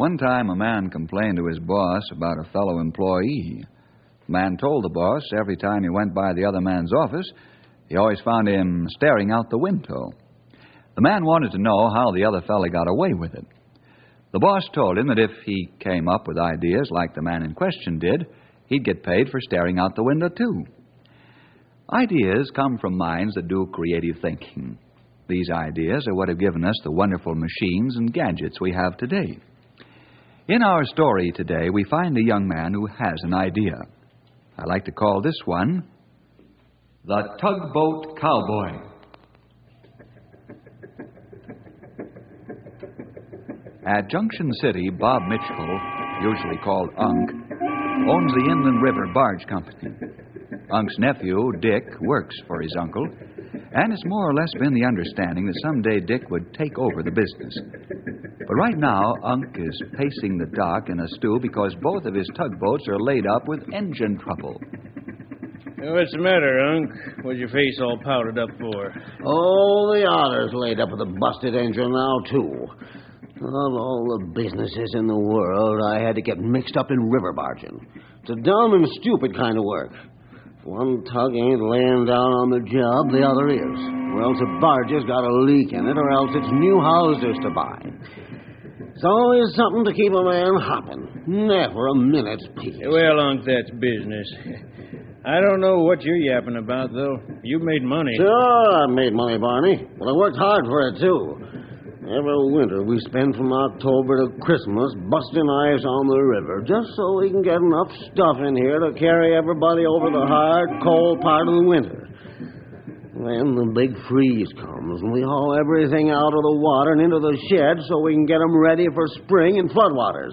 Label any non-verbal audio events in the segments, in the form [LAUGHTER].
One time, a man complained to his boss about a fellow employee. The man told the boss every time he went by the other man's office, he always found him staring out the window. The man wanted to know how the other fellow got away with it. The boss told him that if he came up with ideas like the man in question did, he'd get paid for staring out the window, too. Ideas come from minds that do creative thinking. These ideas are what have given us the wonderful machines and gadgets we have today. In our story today, we find a young man who has an idea. I like to call this one The Tugboat Cowboy. [LAUGHS] At Junction City, Bob Mitchell, usually called Unc, owns the Inland River Barge Company. Unc's nephew, Dick, works for his uncle, and it's more or less been the understanding that someday Dick would take over the business. But right now, Unc is pacing the dock in a stew because both of his tugboats are laid up with engine trouble. What's the matter, Unc? What's your face all powdered up for? Oh, the otter's laid up with a busted engine now, too. Of all the businesses in the world, I had to get mixed up in river barging. It's a dumb and stupid kind of work. If one tug ain't laying down on the job, the other is. Or else a barge's got a leak in it, or else it's new houses to buy. It's always something to keep a man hopping. Never a minute's peace. Well, Unc, that's business. I don't know what you're yapping about, though. You made money. Sure, I made money, Barney. But I worked hard for it, too. Every winter we spend from October to Christmas busting ice on the river just so we can get enough stuff in here to carry everybody over the hard, cold part of the winter. Then the big freeze comes and we haul everything out of the water and into the shed so we can get 'em ready for spring and floodwaters.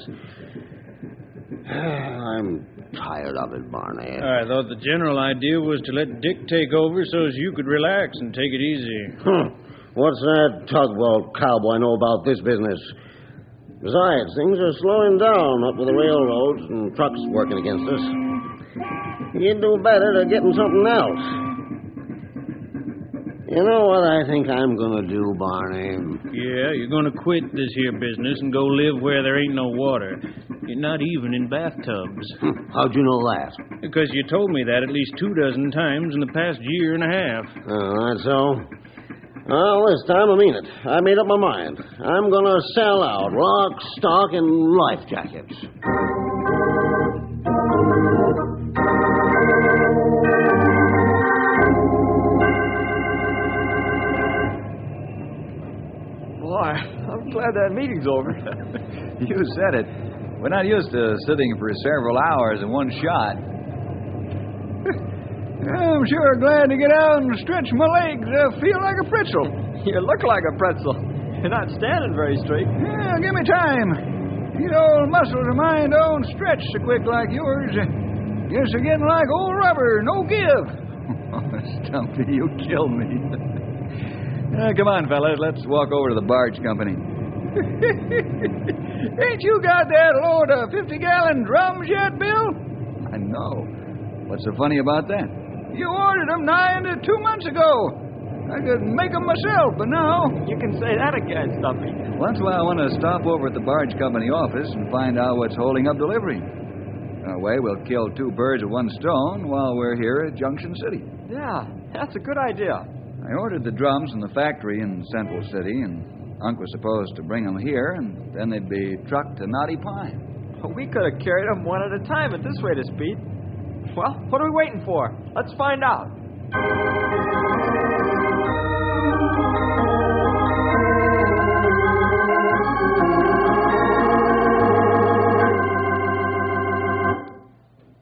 [SIGHS] I'm tired of it, Barney. I thought the general idea was to let Dick take over so as you could relax and take it easy. Huh. What's that tugboat cowboy know about this business? Besides, things are slowing down up with the railroads and trucks working against us. You'd do better to get 'em something else. You know what I think I'm going to do, Barney? Yeah, you're going to quit this here business and go live where there ain't no water. You're not even in bathtubs. Hmm, how'd you know that? Because you told me that at least two dozen times in the past year and a half. Oh, that's so? Well, this time I mean it. I made up my mind. I'm going to sell out lock, stock, and life jackets. Glad that meeting's over. [LAUGHS] You said it. We're not used to sitting for several hours in one shot. [LAUGHS] I'm sure glad to get out and stretch my legs. I feel like a pretzel. [LAUGHS] You look like a pretzel. You're not standing very straight. Yeah, give me time. These old muscles of mine don't stretch so quick like yours. Guess they're getting like old rubber, no give. Stumpy, you killed me. Uh, come on, fellas, let's walk over to the barge company. [LAUGHS] Ain't you got that load of 50 gallon drums yet, Bill? I know. What's so funny about that? You ordered them nigh into two months ago. I could make them myself, but now. You can say that again, Stumpy. Once in a while, I want to stop over at the barge company office and find out what's holding up delivery. That way, we'll kill two birds with one stone while we're here at Junction City. Yeah, that's a good idea. I ordered the drums from the factory in Central City, and Unc was supposed to bring them here, and then they'd be trucked to Knotty Pine. We could have carried them one at a time at this rate of speed. Well, what are we waiting for? Let's find out.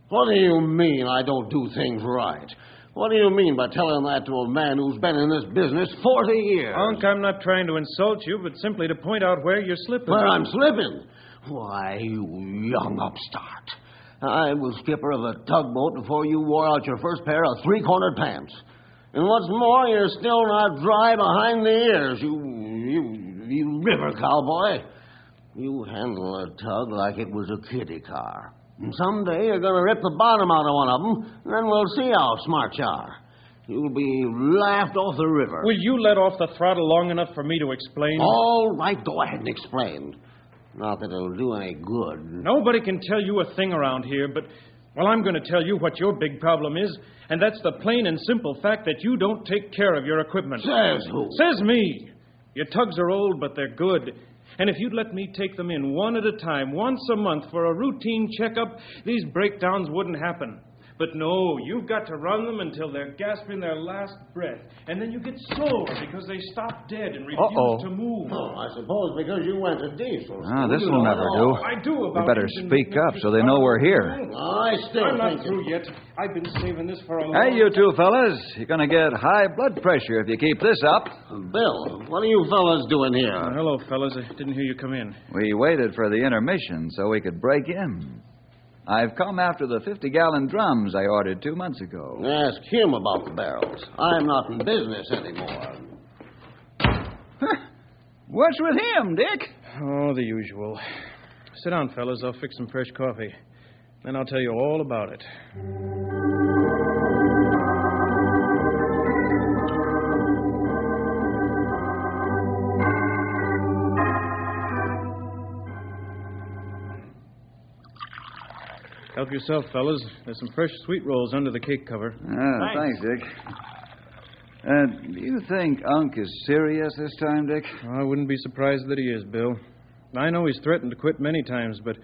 What do you mean I don't do things right? What do you mean by telling that to a man who's been in this business 40 years? Unc, I'm not trying to insult you, but simply to point out where you're slipping. Where I'm slipping? Why, you young upstart. I was skipper of a tugboat before you wore out your first pair of three cornered pants. And what's more, you're still not dry behind the ears, you, you, you river cowboy. You handle a tug like it was a kiddie car. And someday you're going to rip the bottom out of one of them, and then we'll see how smart you are. You'll be laughed off the river. Will you let off the throttle long enough for me to explain? All right, go ahead and explain. Not that it'll do any good. Nobody can tell you a thing around here, but, well, I'm going to tell you what your big problem is, and that's the plain and simple fact that you don't take care of your equipment. Says who? Says me. Your tugs are old, but they're good. And if you'd let me take them in one at a time, once a month, for a routine checkup, these breakdowns wouldn't happen. But no, you've got to run them until they're gasping their last breath. And then you get sore because they stop dead and refuse Uh-oh. to move. Oh, I suppose because you went to diesel. Ah, this will never do. I do We about better speak up so they know we're here. I still I'm not think through yet. I've been saving this for a long Hey, you two fellas, you're going to get high blood pressure if you keep this up. Bill, what are you fellas doing Uh, here? hello, fellas. I didn't hear you come in. We waited for the intermission so we could break in. I've come after the 50 gallon drums I ordered two months ago. Ask him about the barrels. I'm not in business anymore. [LAUGHS] What's with him, Dick? Oh, the usual. Sit down, fellas. I'll fix some fresh coffee. Then I'll tell you all about it. Help yourself, fellas. There's some fresh sweet rolls under the cake cover. Ah, thanks, Dick. Uh, do you think Unc is serious this time, Dick? I wouldn't be surprised that he is, Bill. I know he's threatened to quit many times, but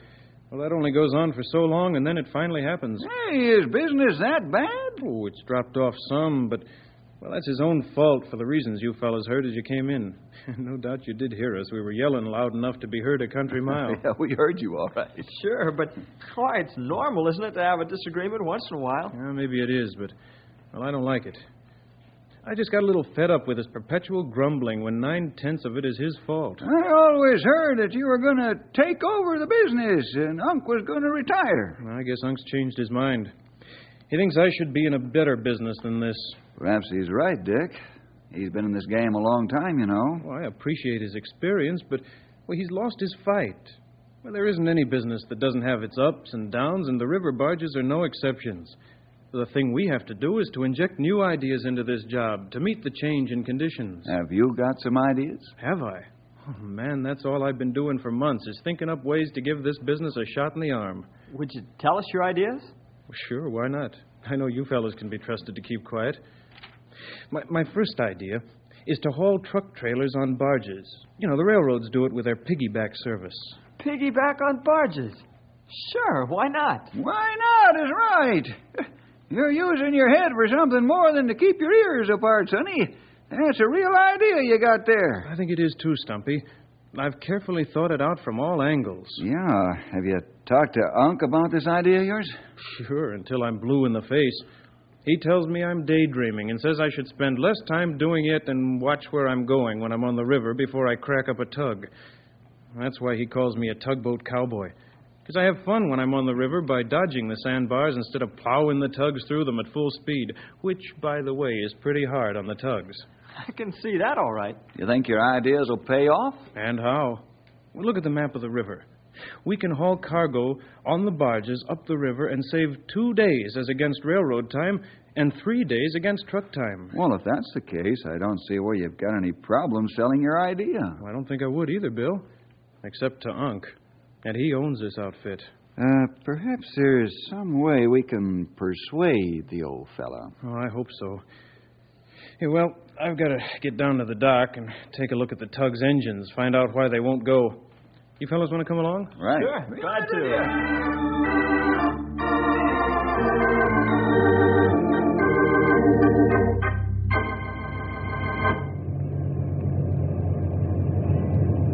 well, that only goes on for so long, and then it finally happens. Hey, is business that bad? Oh, it's dropped off some, but well, that's his own fault for the reasons you fellows heard as you came in. [LAUGHS] no doubt you did hear us. We were yelling loud enough to be heard a country [LAUGHS] mile. yeah, we heard you all right. Sure, but why, it's normal, isn't it, to have a disagreement once in a while? Yeah, maybe it is, but well, I don't like it. I just got a little fed up with his perpetual grumbling when nine tenths of it is his fault. I always heard that you were going to take over the business and Unc was going to retire. I guess Unc's changed his mind. He thinks I should be in a better business than this. Perhaps he's right, Dick. He's been in this game a long time, you know. Well, I appreciate his experience, but well, he's lost his fight. Well, there isn't any business that doesn't have its ups and downs, and the river barges are no exceptions. The thing we have to do is to inject new ideas into this job to meet the change in conditions. Have you got some ideas? Have I? Oh, man, that's all I've been doing for months is thinking up ways to give this business a shot in the arm. Would you tell us your ideas? Well, sure, why not? I know you fellows can be trusted to keep quiet. My, my first idea is to haul truck trailers on barges. You know, the railroads do it with their piggyback service. Piggyback on barges. Sure, why not? Why not is right. You're using your head for something more than to keep your ears apart, Sonny. That's a real idea you got there. I think it is too, Stumpy. I've carefully thought it out from all angles. Yeah. Have you talked to Unc about this idea of yours? Sure, until I'm blue in the face. He tells me I'm daydreaming and says I should spend less time doing it and watch where I'm going when I'm on the river before I crack up a tug. That's why he calls me a tugboat cowboy. Because I have fun when I'm on the river by dodging the sandbars instead of plowing the tugs through them at full speed, which, by the way, is pretty hard on the tugs. I can see that all right. You think your ideas will pay off? And how? Well, look at the map of the river. We can haul cargo on the barges up the river and save two days as against railroad time and three days against truck time. Well, if that's the case, I don't see where you've got any problem selling your idea. Well, I don't think I would either, Bill. Except to Unc. And he owns this outfit. Uh, perhaps there's some way we can persuade the old fella. Oh, I hope so. Hey, well, I've got to get down to the dock and take a look at the tug's engines, find out why they won't go. You fellas want to come along? Right. Sure, glad to.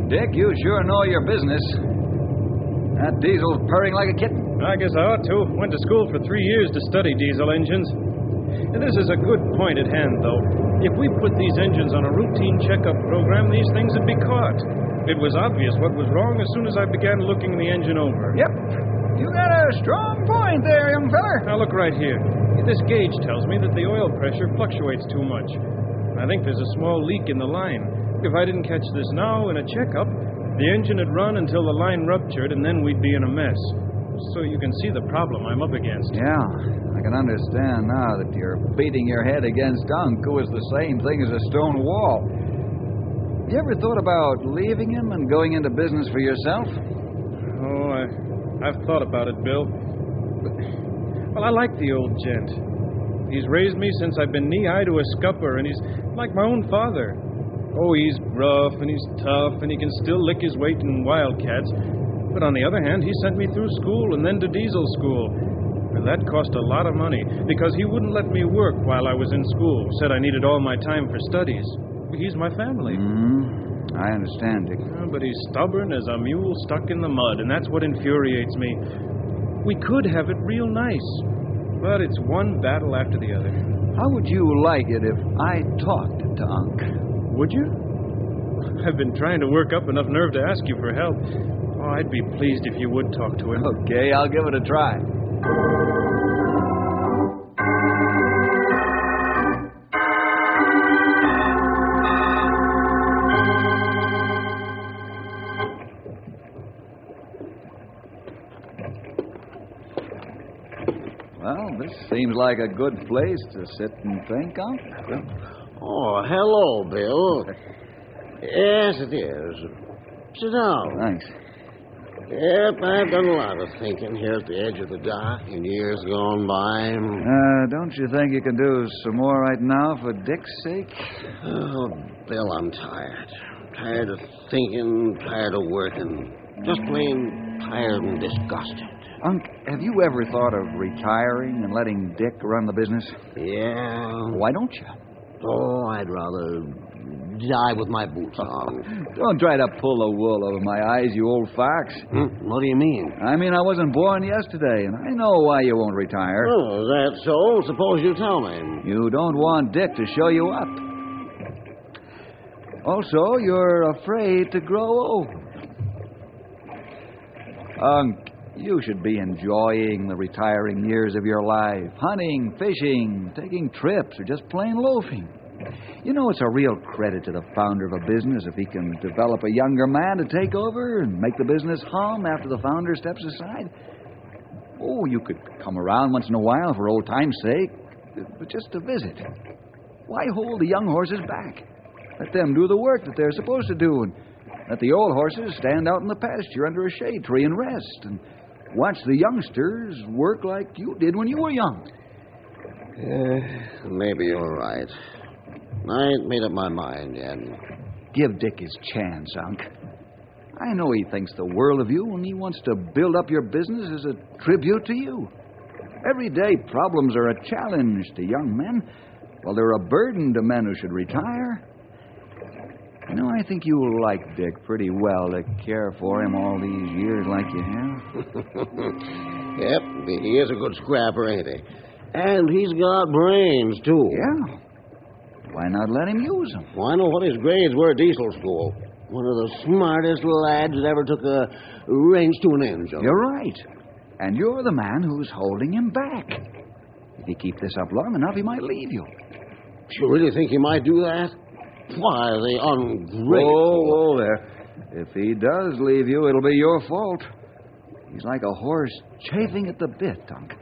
Dick, you sure know your business. That diesel's purring like a kitten. I guess I ought to. Went to school for three years to study diesel engines. And This is a good point at hand, though. If we put these engines on a routine checkup program, these things would be caught. It was obvious what was wrong as soon as I began looking the engine over. Yep. You got a strong point there, young feller. Now, look right here. This gauge tells me that the oil pressure fluctuates too much. I think there's a small leak in the line. If I didn't catch this now in a checkup, the engine would run until the line ruptured, and then we'd be in a mess. So you can see the problem I'm up against. Yeah, I can understand now that you're beating your head against Unc, who is the same thing as a stone wall. You ever thought about leaving him and going into business for yourself? Oh, I, I've thought about it, Bill. But, well, I like the old gent. He's raised me since I've been knee high to a scupper, and he's like my own father. Oh, he's rough and he's tough, and he can still lick his weight in wildcats. But on the other hand, he sent me through school and then to diesel school. And that cost a lot of money because he wouldn't let me work while I was in school. Said I needed all my time for studies. He's my family. hmm I understand, Dick. Uh, But he's stubborn as a mule stuck in the mud, and that's what infuriates me. We could have it real nice, but it's one battle after the other. How would you like it if I talked to Unc? Would you? I've been trying to work up enough nerve to ask you for help. Oh, I'd be pleased if you would talk to him. Okay, I'll give it a try. Well, this seems like a good place to sit and think, Unc. Oh, hello, Bill. [LAUGHS] Yes, it is. Sit down. Thanks. Yep, I've done a lot of thinking here at the edge of the dock in years gone by. Uh, don't you think you can do some more right now for Dick's sake? Oh, Bill, I'm tired. Tired of thinking, tired of working. Just plain tired and disgusted. Unc, have you ever thought of retiring and letting Dick run the business? Yeah. Why don't you? Oh, I'd rather die with my boots on. Don't try to pull the wool over my eyes, you old fox. Hmm? What do you mean? I mean, I wasn't born yesterday, and I know why you won't retire. Oh, that's so? Suppose you tell me. You don't want Dick to show you up. Also, you're afraid to grow old. Unc, you should be enjoying the retiring years of your life hunting, fishing, taking trips, or just plain loafing. You know, it's a real credit to the founder of a business if he can develop a younger man to take over and make the business hum after the founder steps aside. Oh, you could come around once in a while for old time's sake, but just to visit. Why hold the young horses back? Let them do the work that they're supposed to do, and let the old horses stand out in the pasture under a shade tree and rest, and watch the youngsters work like you did when you were young. Eh, maybe you're right. I ain't made up my mind yet. Give Dick his chance, Unc. I know he thinks the world of you, and he wants to build up your business as a tribute to you. Everyday problems are a challenge to young men, while they're a burden to men who should retire. You know, I think you'll like Dick pretty well to care for him all these years like you have. [LAUGHS] yep, he is a good scrapper, ain't he? And he's got brains, too. Yeah. Why not let him use them? Well, I know what his grades were at diesel school. One of the smartest lads that ever took a wrench to an engine. You're right. And you're the man who's holding him back. If you keep this up long enough, he might leave you. You really think he might do that? Why, the ungrateful. Whoa, whoa there. If he does leave you, it'll be your fault. He's like a horse chafing at the bit, Unc.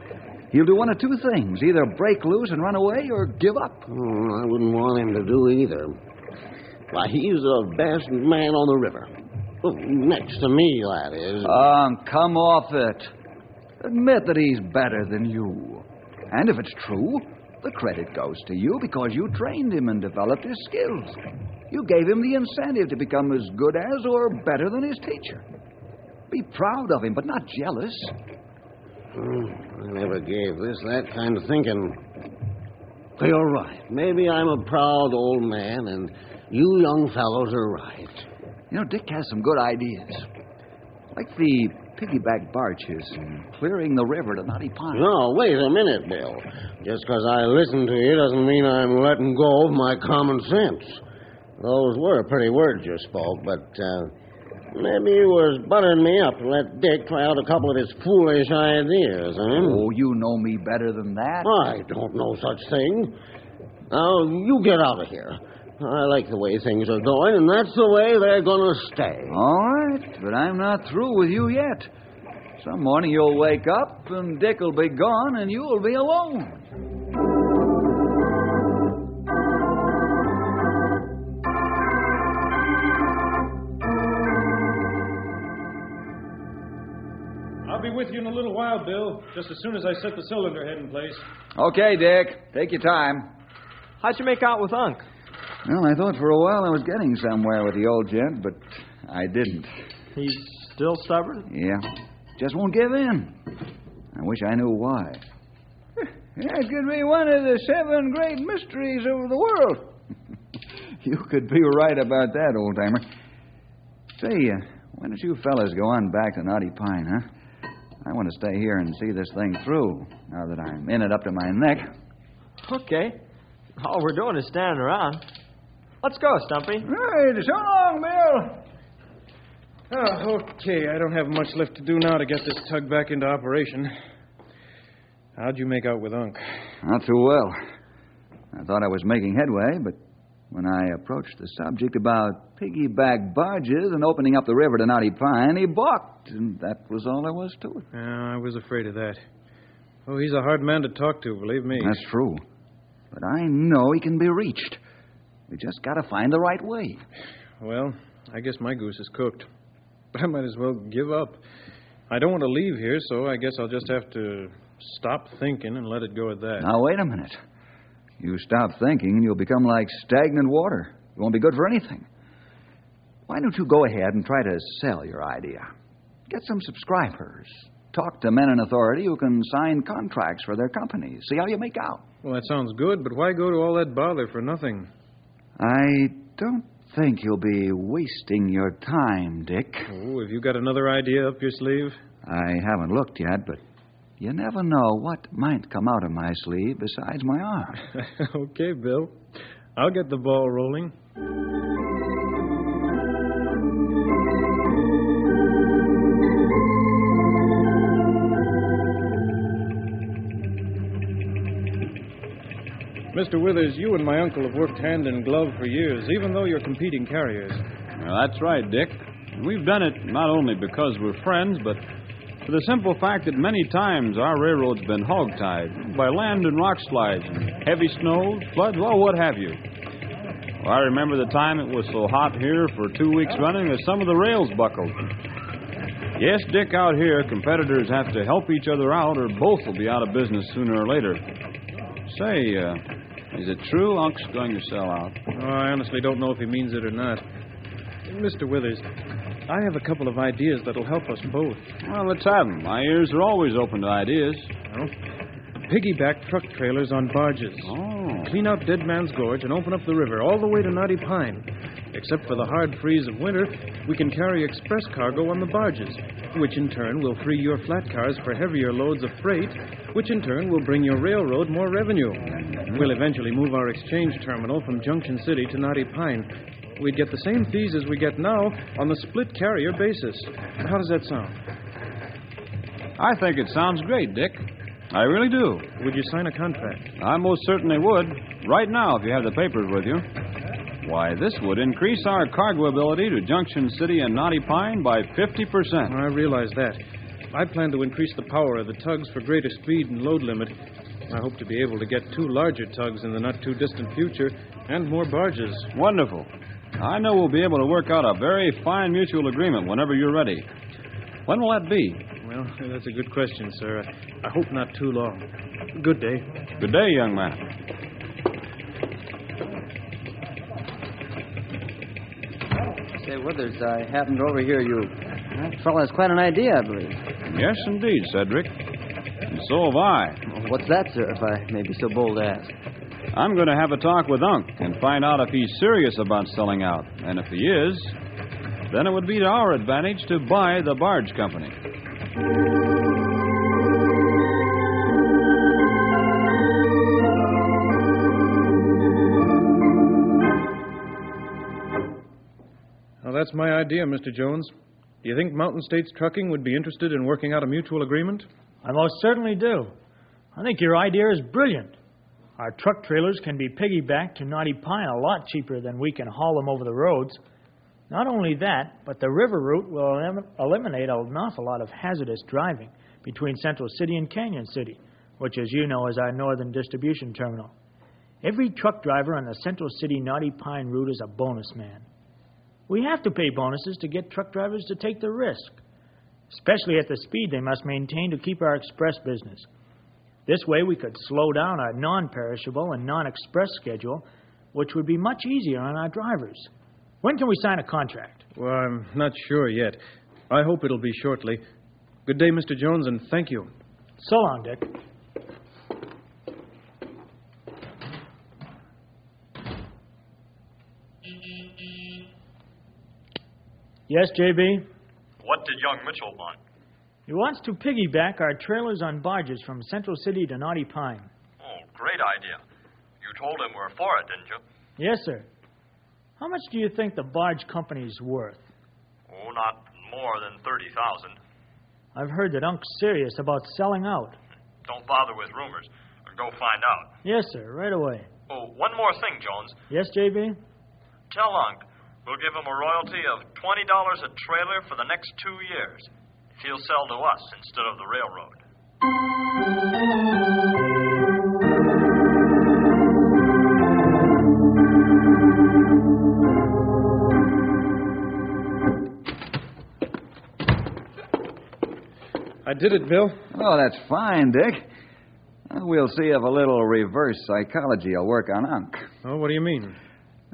He'll do one of two things either break loose and run away or give up. Oh, I wouldn't want him to do either. Why, he's the best man on the river. Well, next to me, that is. Unc, come off it. Admit that he's better than you. And if it's true, the credit goes to you because you trained him and developed his skills. You gave him the incentive to become as good as or better than his teacher. Be proud of him, but not jealous. Hmm, I never gave this that kind of thinking. But you're right. Maybe I'm a proud old man, and you young fellows are right. You know, Dick has some good ideas. Like the piggyback barges and clearing the river to Knotty Pine. No, wait a minute, Bill. Just because I listen to you doesn't mean I'm letting go of my common sense. Those were pretty words you spoke, but uh, maybe he was buttering me up to let Dick try out a couple of his foolish ideas, huh? Oh, you know me better than that. I don't know such thing. Now, you get out of here. I like the way things are going, and that's the way they're going to stay. All right, but I'm not through with you yet. Some morning you'll wake up and Dick will be gone and you'll be alone. I'll be with you in a little while, Bill, just as soon as I set the cylinder head in place. Okay, Dick. Take your time. How'd you make out with Unc? Well, I thought for a while I was getting somewhere with the old gent, but I didn't. He's still stubborn? Yeah. Just won't give in. I wish I knew why. [LAUGHS] That could be one of the seven great mysteries of the world. [LAUGHS] You could be right about that, old timer. Say, uh, why don't you fellas go on back to Knotty Pine, huh? I want to stay here and see this thing through, now that I'm in it up to my neck. Okay. All we're doing is standing around. Let's go, Stumpy. Right, so long, Bill. Oh, okay. I don't have much left to do now to get this tug back into operation. How'd you make out with Unc? Not too well. I thought I was making headway, but when I approached the subject about piggyback barges and opening up the river to Knotty Pine, he balked, and that was all there was to it. Yeah, I was afraid of that. Oh, he's a hard man to talk to, believe me. That's true. But I know he can be reached. We just got to find the right way. Well, I guess my goose is cooked. But [LAUGHS] I might as well give up. I don't want to leave here, so I guess I'll just have to stop thinking and let it go at that. Now, wait a minute. You stop thinking, and you'll become like stagnant water. It won't be good for anything. Why don't you go ahead and try to sell your idea? Get some subscribers. Talk to men in authority who can sign contracts for their companies. See how you make out. Well, that sounds good, but why go to all that bother for nothing? I don't think you'll be wasting your time, Dick. Oh, have you got another idea up your sleeve? I haven't looked yet, but you never know what might come out of my sleeve besides my arm. [LAUGHS] okay, Bill. I'll get the ball rolling. Mr. Withers, you and my uncle have worked hand in glove for years, even though you're competing carriers. Well, that's right, Dick. We've done it not only because we're friends, but for the simple fact that many times our railroad's been hog-tied by land and rock slides and heavy snows, floods, well, what have you. Well, I remember the time it was so hot here for two weeks running that some of the rails buckled. Yes, Dick, out here, competitors have to help each other out, or both will be out of business sooner or later. Say, uh, is it true Unc's going to sell out? Oh, I honestly don't know if he means it or not. Mr. Withers, I have a couple of ideas that'll help us both. Well, let's have 'em. My ears are always open to ideas. Well, piggyback truck trailers on barges. Oh. Clean out Dead Man's Gorge and open up the river all the way to Knotty Pine. Except for the hard freeze of winter, we can carry express cargo on the barges, which in turn will free your flat cars for heavier loads of freight, which in turn will bring your railroad more revenue. We'll eventually move our exchange terminal from Junction City to Knotty Pine. We'd get the same fees as we get now on the split carrier basis. How does that sound? I think it sounds great, Dick. I really do. Would you sign a contract? I most certainly would. Right now, if you have the papers with you. Why, this would increase our cargo ability to Junction City and Knotty Pine by 50%. I realize that. I plan to increase the power of the tugs for greater speed and load limit. I hope to be able to get two larger tugs in the not too distant future and more barges. Wonderful. I know we'll be able to work out a very fine mutual agreement whenever you're ready. When will that be? Well, that's a good question, sir. I hope not too long. Good day. Good day, young man. Say, Withers, I happened to overhear you. That fellow has quite an idea, I believe. Yes, indeed, Cedric. And so have I. Well, what's that, sir, if I may be so bold to ask? I'm going to have a talk with Unc and find out if he's serious about selling out. And if he is, then it would be to our advantage to buy the barge company. Well, that's my idea, Mr. Jones. Do you think Mountain States Trucking would be interested in working out a mutual agreement? I most certainly do. I think your idea is brilliant. Our truck trailers can be piggybacked to Knotty Pine a lot cheaper than we can haul them over the roads. Not only that, but the river route will eliminate an awful lot of hazardous driving between Central City and Canyon City, which, as you know, is our northern distribution terminal. Every truck driver on the Central City Knotty Pine route is a bonus man. We have to pay bonuses to get truck drivers to take the risk, especially at the speed they must maintain to keep our express business. This way, we could slow down our non perishable and non express schedule, which would be much easier on our drivers. When can we sign a contract? Well, I'm not sure yet. I hope it'll be shortly. Good day, Mr. Jones, and thank you. So long, Dick. Yes, JB? What did young Mitchell want? He wants to piggyback our trailers on barges from Central City to Knotty Pine. Oh, great idea. You told him we're for it, didn't you? Yes, sir. How much do you think the barge company's worth? Oh, not more than 30000 I've heard that Unc's serious about selling out. Don't bother with rumors. Go find out. Yes, sir, right away. Oh, one more thing, Jones. Yes, JB? Tell Unc we'll give him a royalty of $20 a trailer for the next two years if he'll sell to us instead of the railroad. I did it, Bill. Oh, that's fine, Dick. We'll see if a little reverse psychology will work on Unc. Oh, what do you mean?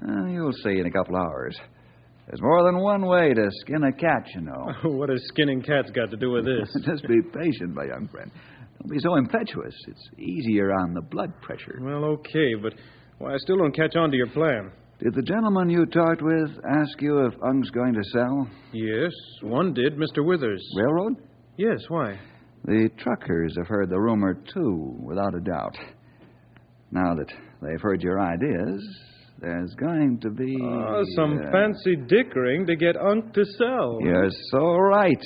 Uh, you'll see in a couple hours. There's more than one way to skin a cat, you know. [LAUGHS] what has skinning cats got to do with this? [LAUGHS] Just be patient, my young friend. Don't be so impetuous. It's easier on the blood pressure. well, okay, but well, I still don't catch on to your plan. Did the gentleman you talked with ask you if Unc's going to sell? Yes, one did, Mr. Withers. Railroad? Yes, why? The truckers have heard the rumor, too, without a doubt. Now that they've heard your ideas, there's going to be. Oh, some uh, fancy dickering to get Unc to sell. You're so right.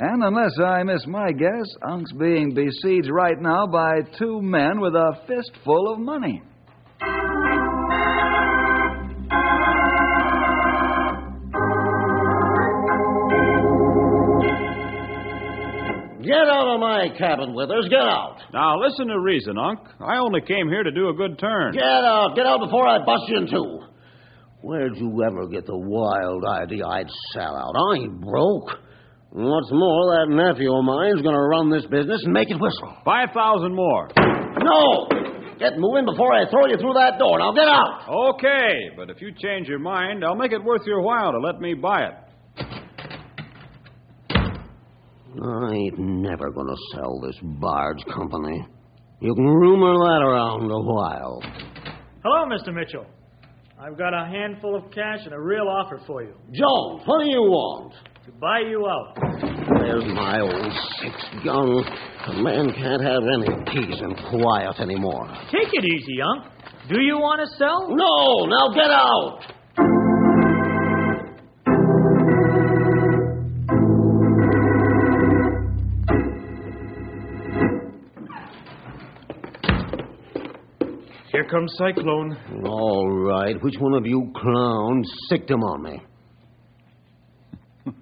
And unless I miss my guess, Unc's being besieged right now by two men with a fistful of money. Get out of my cabin, Withers. Get out. Now, listen to reason, Unc. I only came here to do a good turn. Get out. Get out before I bust you in two. Where'd you ever get the wild idea I'd sell out? I ain't broke. And What's more, that nephew of mine's going to run this business and make it whistle. Five thousand more. No! Get moving before I throw you through that door. Now get out! Okay, but if you change your mind, I'll make it worth your while to let me buy it. I ain't never to sell this barge company. You can rumor that around a while. Hello, Mr. Mitchell. I've got a handful of cash and a real offer for you Jones, what do you want? to buy you out. There's my old six gun. A man can't have any peace and quiet anymore. Take it easy, Unc. Do you want to sell? No, now get out! Here comes Cyclone. All right, which one of you clowns sicked him on me? [LAUGHS]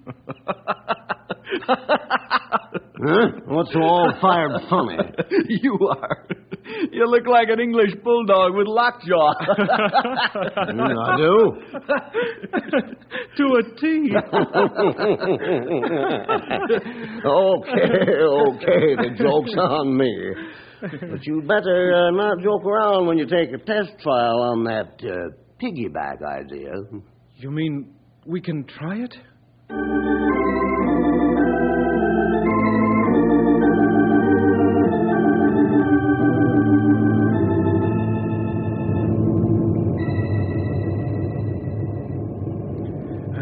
huh? What's so all fired funny? [LAUGHS] you are. You look like an English bulldog with lockjaw. Mm, [LAUGHS] I do. to a T. okay, okay, the joke's on me. But you better uh, not joke around when you take a test trial on that uh, piggyback idea. You mean we can try it?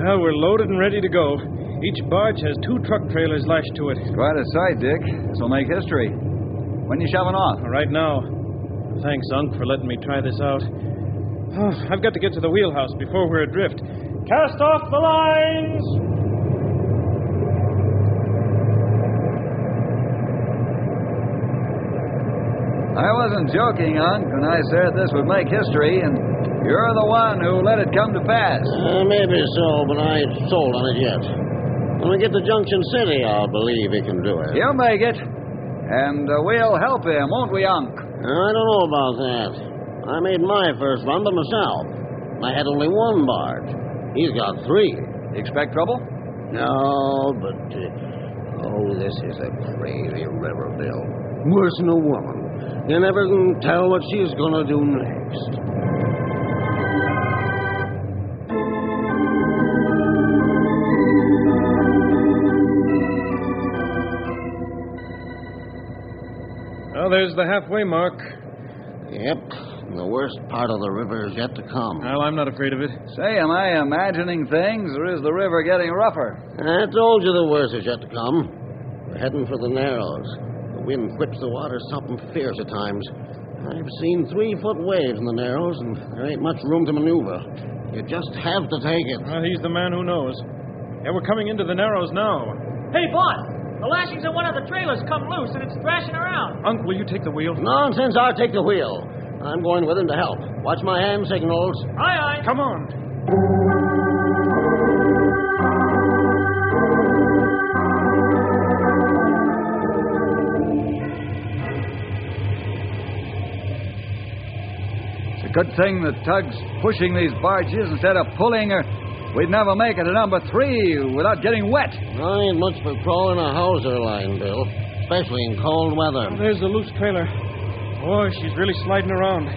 Well, we're loaded and ready to go. Each barge has two truck trailers lashed to it. Quite a sight, Dick. This will make history. When you shoving off? Right now. Thanks, Unc, for letting me try this out. Oh, I've got to get to the wheelhouse before we're adrift. Cast off the lines! I wasn't joking, Unc, when I said this would make history, and you're the one who let it come to pass. Uh, maybe so, but I ain't sold on it yet. When we get to Junction City, I'll believe he can do it. He'll make it. And uh, we'll help him, won't we, Unc? I don't know about that. I made my first run by myself. I had only one barge. He's got three. Expect trouble? No, but. Uh, oh, this is a crazy river, Bill. Worse than a woman. You never can tell what she's gonna do next. Well, there's the halfway mark. Yep. The worst part of the river is yet to come. Well, I'm not afraid of it. Say, am I imagining things, or is the river getting rougher? I told you the worst is yet to come. We're heading for the Narrows. The wind whips the water something fierce at times. I've seen three foot waves in the Narrows, and there ain't much room to maneuver. You just have to take it. Well, he's the man who knows. Yeah, we're coming into the Narrows now. Hey, boss! The lashings of one of the trailers come loose and it's thrashing around. Unc, will you take the wheel? Nonsense, I'll take the wheel. I'm going with him to help. Watch my hand signals. Aye, aye. Come on. It's a good thing the tug's pushing these barges instead of pulling her. We'd never make it to number three without getting wet. I ain't much for crawling a hawser line, Bill, especially in cold weather. There's the loose trailer. Boy, she's really sliding around.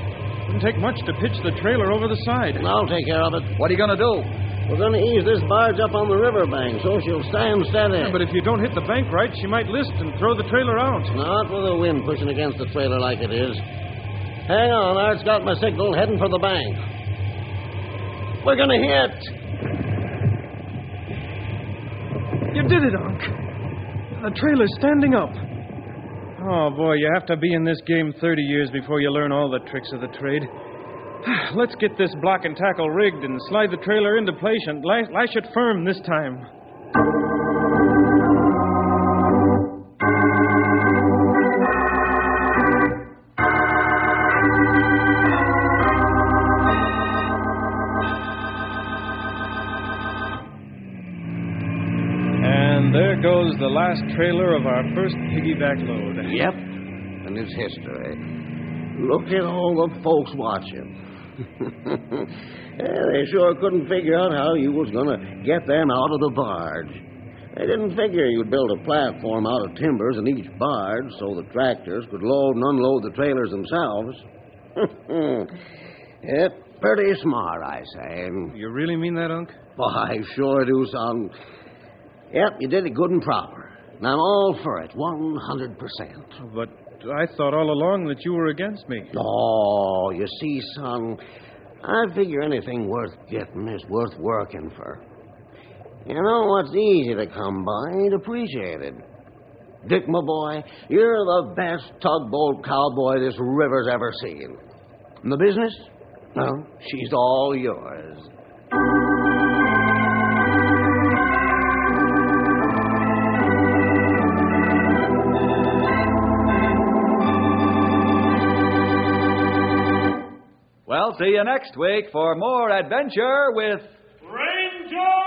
Wouldn't take much to pitch the trailer over the side. I'll take care of it. What are you going to do? We're going to ease this barge up on the riverbank so she'll stand steady. Yeah, but if you don't hit the bank right, she might list and throw the trailer out. Not with the wind pushing against the trailer like it is. Hang on, Art's got my signal heading for the bank. We're going to hit. Did it, Unc. The trailer's standing up. Oh, boy, you have to be in this game 30 years before you learn all the tricks of the trade. [SIGHS] Let's get this block and tackle rigged and slide the trailer into place and lash, lash it firm this time. There goes the last trailer of our first piggyback load. Yep, and it's history. Look at all the folks watching. [LAUGHS] Yeah, they sure couldn't figure out how you was going to get them out of the barge. They didn't figure you'd build a platform out of timbers in each barge so the tractors could load and unload the trailers themselves. [LAUGHS] yep, pretty smart, I say. You really mean that, Unc? I sure do, son. Yep, you did it good and proper. And I'm all for it, 100%. But I thought all along that you were against me. Oh, you see, son, I figure anything worth getting is worth working for. You know what's easy to come by ain't appreciated. Dick, my boy, you're the best tugboat cowboy this river's ever seen. And the business? Well, she's all yours. Well, see you next week for more adventure with Ranger!